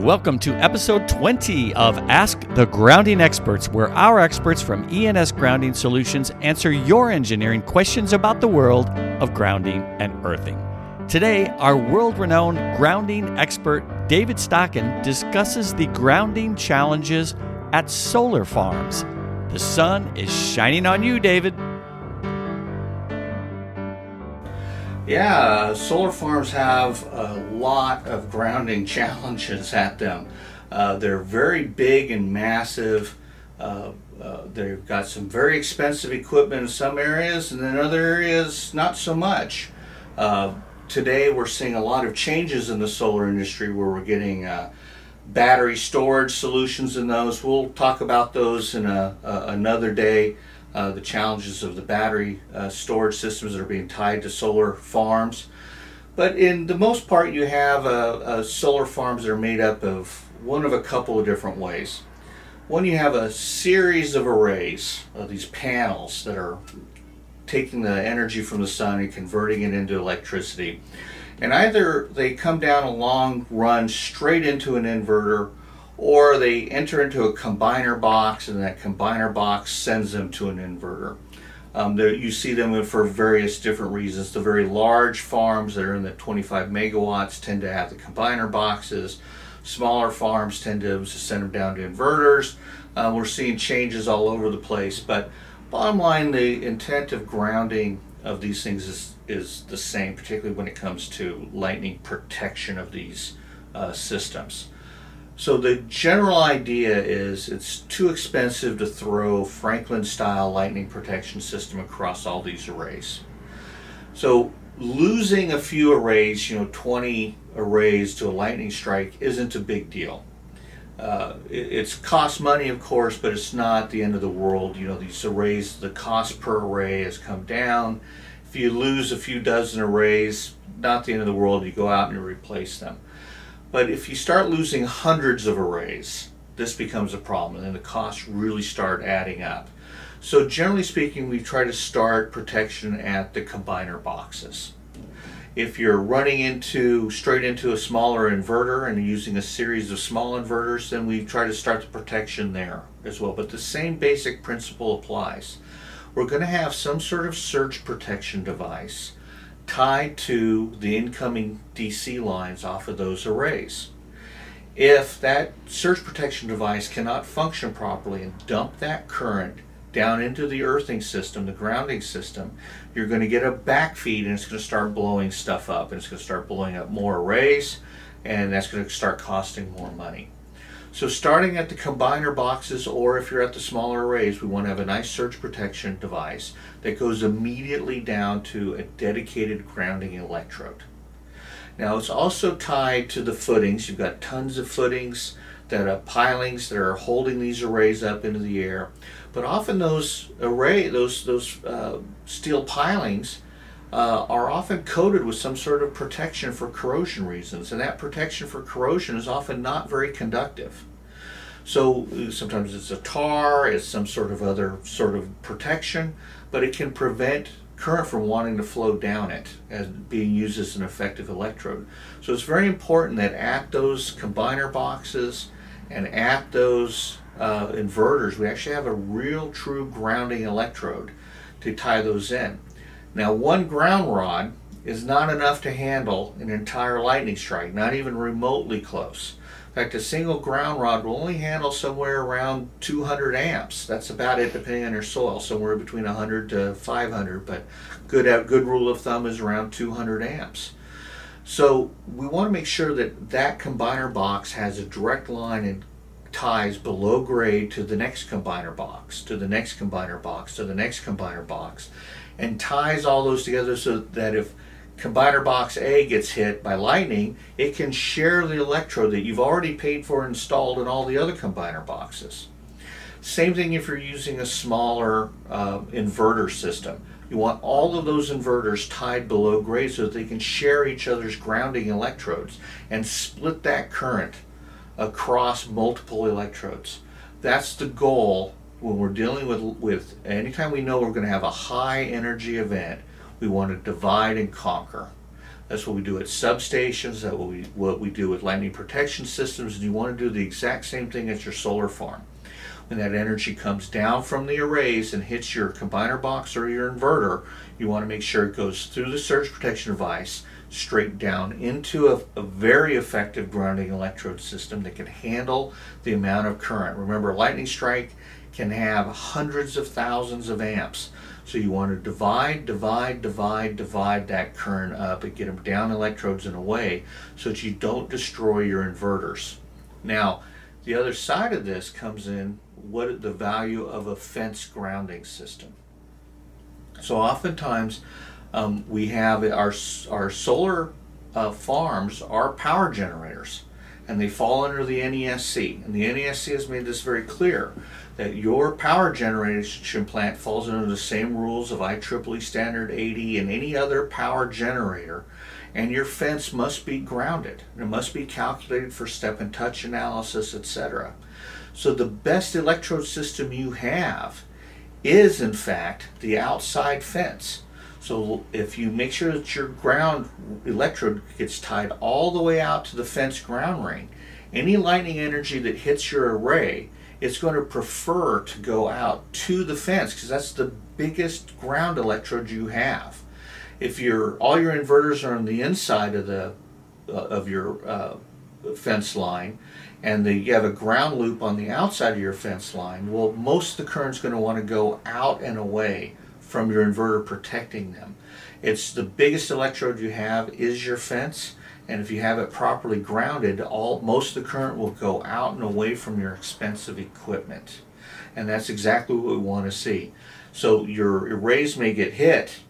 Welcome to episode 20 of Ask the Grounding Experts, where our experts from E&S Grounding Solutions answer your engineering questions about the world of grounding and earthing. Today, our world renowned grounding expert David Stockin discusses the grounding challenges at solar farms. The sun is shining on you, David. Yeah, solar farms have a lot of grounding challenges at them. Uh, they're very big and massive. Uh, uh, they've got some very expensive equipment in some areas, and in other areas, not so much. Uh, today, we're seeing a lot of changes in the solar industry where we're getting uh, battery storage solutions in those. We'll talk about those in a, another day uh, the challenges of the battery uh, storage systems that are being tied to solar farms. But in the most part, you have uh, uh, solar farms that are made up of one of a couple of different ways. One, you have a series of arrays of these panels that are taking the energy from the sun and converting it into electricity. And either they come down a long run straight into an inverter or they enter into a combiner box and that combiner box sends them to an inverter. Um, you see them for various different reasons. The very large farms that are in the 25 megawatts tend to have the combiner boxes. Smaller farms tend to send them down to inverters. Uh, we're seeing changes all over the place, but bottom line, the intent of grounding of these things is, is the same, particularly when it comes to lightning protection of these uh, systems. So the general idea is it's too expensive to throw Franklin style lightning protection system across all these arrays. So losing a few arrays, you know, 20 arrays to a lightning strike isn't a big deal. Uh, it, it's cost money, of course, but it's not the end of the world. You know, these arrays, the cost per array has come down. If you lose a few dozen arrays, not the end of the world. You go out and you replace them. But if you start losing hundreds of arrays, this becomes a problem, and the costs really start adding up. So generally speaking, we try to start protection at the combiner boxes. If you're running into straight into a smaller inverter and using a series of small inverters, then we try to start the protection there as well. But the same basic principle applies. We're going to have some sort of surge protection device tied to the incoming DC lines off of those arrays. If that surge protection device cannot function properly and dump that current down into the earthing system, the grounding system, you're going to get a backfeed and it's going to start blowing stuff up and it's going to start blowing up more arrays and that's going to start costing more money. So starting at the combiner boxes or if you're at the smaller arrays, we want to have a nice surge protection device that goes immediately down to a dedicated grounding electrode. Now it's also tied to the footings. You've got tons of footings that are pilings that are holding these arrays up into the air. But often those array, those those uh, steel pilings, uh, are often coated with some sort of protection for corrosion reasons, and that protection for corrosion is often not very conductive. So uh, sometimes it's a tar, it's some sort of other sort of protection, but it can prevent current from wanting to flow down it as being used as an effective electrode. So it's very important that at those combiner boxes and at those uh, inverters, we actually have a real true grounding electrode to tie those in. Now, one ground rod is not enough to handle an entire lightning strike, not even remotely close. In fact, a single ground rod will only handle somewhere around 200 amps. That's about it, depending on your soil, somewhere between 100 to 500. But good uh, good rule of thumb is around 200 amps. So we want to make sure that that combiner box has a direct line and ties below grade to the next combiner box, to the next combiner box, to the next combiner box and ties all those together so that if combiner box A gets hit by lightning, it can share the electrode that you've already paid for installed in all the other combiner boxes. Same thing if you're using a smaller uh, inverter system. You want all of those inverters tied below grade so that they can share each other's grounding electrodes and split that current across multiple electrodes. That's the goal when we're dealing with with anytime we know we're going to have a high energy event, we want to divide and conquer. That's what we do at substations. That's what we what we do with lightning protection systems. And you want to do the exact same thing at your solar farm. When that energy comes down from the arrays and hits your combiner box or your inverter, you want to make sure it goes through the surge protection device straight down into a, a, very effective grounding electrode system that can handle the amount of current. Remember, lightning strike can have hundreds of thousands of amps. So you want to divide, divide, divide, divide that current up and get them down electrodes in a way so that you don't destroy your inverters. Now, the other side of this comes in what the value of a fence grounding system. So oftentimes um, we have our, our solar uh, farms are power generators and they fall under the NESC. And the NESC has made this very clear that your power generation plant falls under the same rules of IEEE Standard 80 and any other power generator. And your fence must be grounded. It must be calculated for step and touch analysis, etc. So the best electrode system you have is in fact the outside fence. So if you make sure that your ground electrode gets tied all the way out to the fence ground ring, any lightning energy that hits your array, it's going to prefer to go out to the fence because that's the biggest ground electrode you have. If your all your inverters are on the inside of the uh, of your uh, fence line, and the, you have a ground loop on the outside of your fence line, well, most of the current's going to want to go out and away from your inverter protecting them. It's the biggest electrode you have is your fence, and if you have it properly grounded, all most of the current will go out and away from your expensive equipment. And that's exactly what we want to see. So your arrays may get hit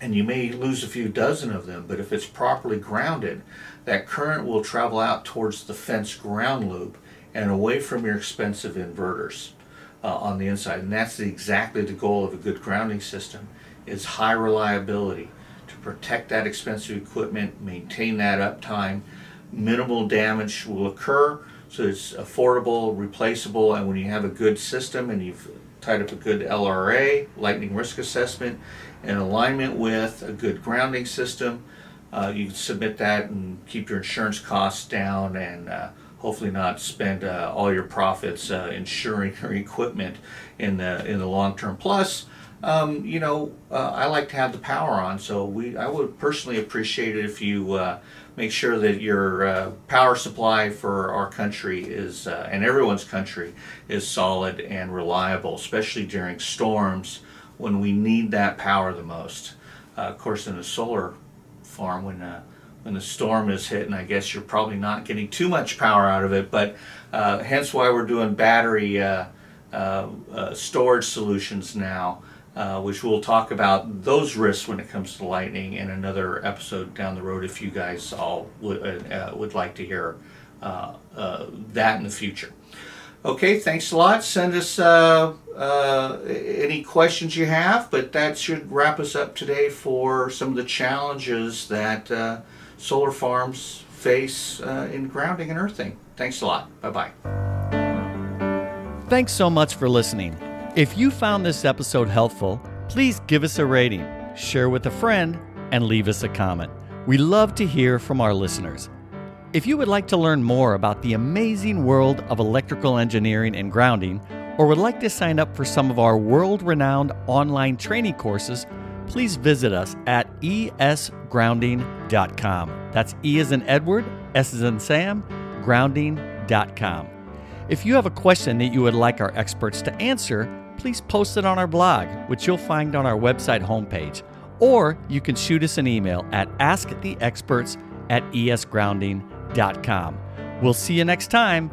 and you may lose a few dozen of them, but if it's properly grounded, that current will travel out towards the fence ground loop and away from your expensive inverters uh, on the inside. And that's the, exactly the goal of a good grounding system is high reliability to protect that expensive equipment, maintain that uptime. Minimal damage will occur, so it's affordable, replaceable, and when you have a good system and you've tied up a good LRA, lightning risk assessment, in alignment with a good grounding system, uh, you can submit that and keep your insurance costs down and uh, hopefully not spend uh, all your profits uh, insuring your equipment in the in the long term. Plus, um, you know, uh, I like to have the power on, so we I would personally appreciate it if you uh, make sure that your power supply for our country is and everyone's country is solid and reliable, especially during storms when we need that power the most. of course, in a solar farm when uh, when the storm is hitting. I guess you're probably not getting too much power out of it, but uh, hence why we're doing battery uh, uh, uh storage solutions now, uh, which we'll talk about those risks when it comes to lightning in another episode down the road. If you guys all would would like to hear that in the future. Okay, thanks a lot. Send us uh, uh, any questions you have, but that should wrap us up today for some of the challenges that uh, solar farms face uh, in grounding and earthing. Thanks a lot. Bye bye. Thanks so much for listening. If you found this episode helpful, please give us a rating, share with a friend, and leave us a comment. We love to hear from our listeners. If you would like to learn more about the amazing world of electrical engineering and grounding, or would like to sign up for some of our world renowned online training courses, please visit us at esgrounding.com. That's E as in Edward, S as in Sam, grounding.com. If you have a question that you would like our experts to answer, please post it on our blog, which you'll find on our website homepage. Or you can shoot us an email at asktheexperts at esgrounding.com. We'll see you next time